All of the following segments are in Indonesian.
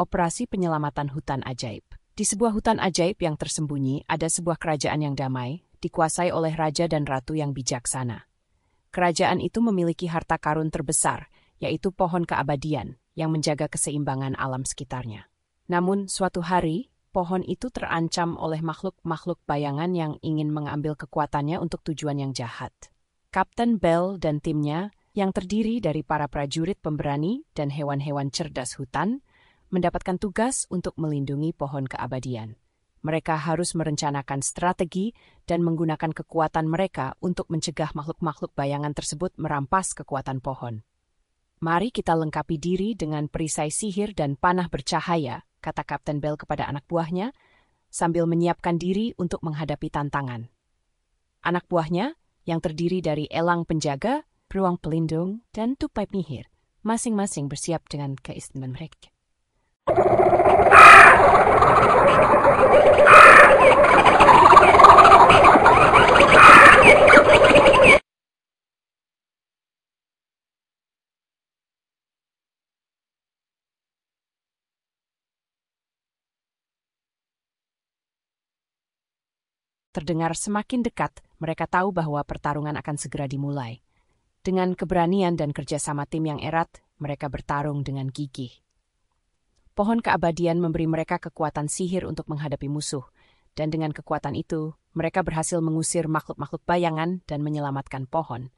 Operasi Penyelamatan Hutan Ajaib. Di sebuah hutan ajaib yang tersembunyi, ada sebuah kerajaan yang damai, dikuasai oleh raja dan ratu yang bijaksana. Kerajaan itu memiliki harta karun terbesar, yaitu pohon keabadian, yang menjaga keseimbangan alam sekitarnya. Namun, suatu hari, pohon itu terancam oleh makhluk-makhluk bayangan yang ingin mengambil kekuatannya untuk tujuan yang jahat. Kapten Bell dan timnya, yang terdiri dari para prajurit pemberani dan hewan-hewan cerdas hutan, mendapatkan tugas untuk melindungi pohon keabadian. Mereka harus merencanakan strategi dan menggunakan kekuatan mereka untuk mencegah makhluk-makhluk bayangan tersebut merampas kekuatan pohon. Mari kita lengkapi diri dengan perisai sihir dan panah bercahaya, kata Kapten Bell kepada anak buahnya, sambil menyiapkan diri untuk menghadapi tantangan. Anak buahnya, yang terdiri dari elang penjaga, beruang pelindung, dan tupai penyihir, masing-masing bersiap dengan keistimewaan mereka. Terdengar semakin dekat, mereka tahu bahwa pertarungan akan segera dimulai. Dengan keberanian dan kerjasama tim yang erat, mereka bertarung dengan gigih. Pohon keabadian memberi mereka kekuatan sihir untuk menghadapi musuh, dan dengan kekuatan itu, mereka berhasil mengusir makhluk-makhluk bayangan dan menyelamatkan pohon.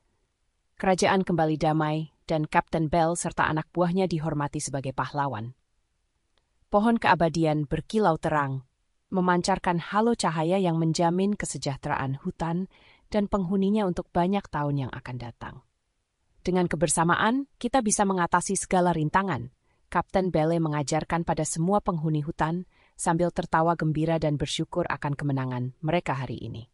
Kerajaan kembali damai, dan Kapten Bell serta anak buahnya dihormati sebagai pahlawan. Pohon keabadian berkilau terang, memancarkan halo cahaya yang menjamin kesejahteraan hutan dan penghuninya untuk banyak tahun yang akan datang. Dengan kebersamaan, kita bisa mengatasi segala rintangan, Kapten Bele mengajarkan pada semua penghuni hutan sambil tertawa gembira dan bersyukur akan kemenangan mereka hari ini.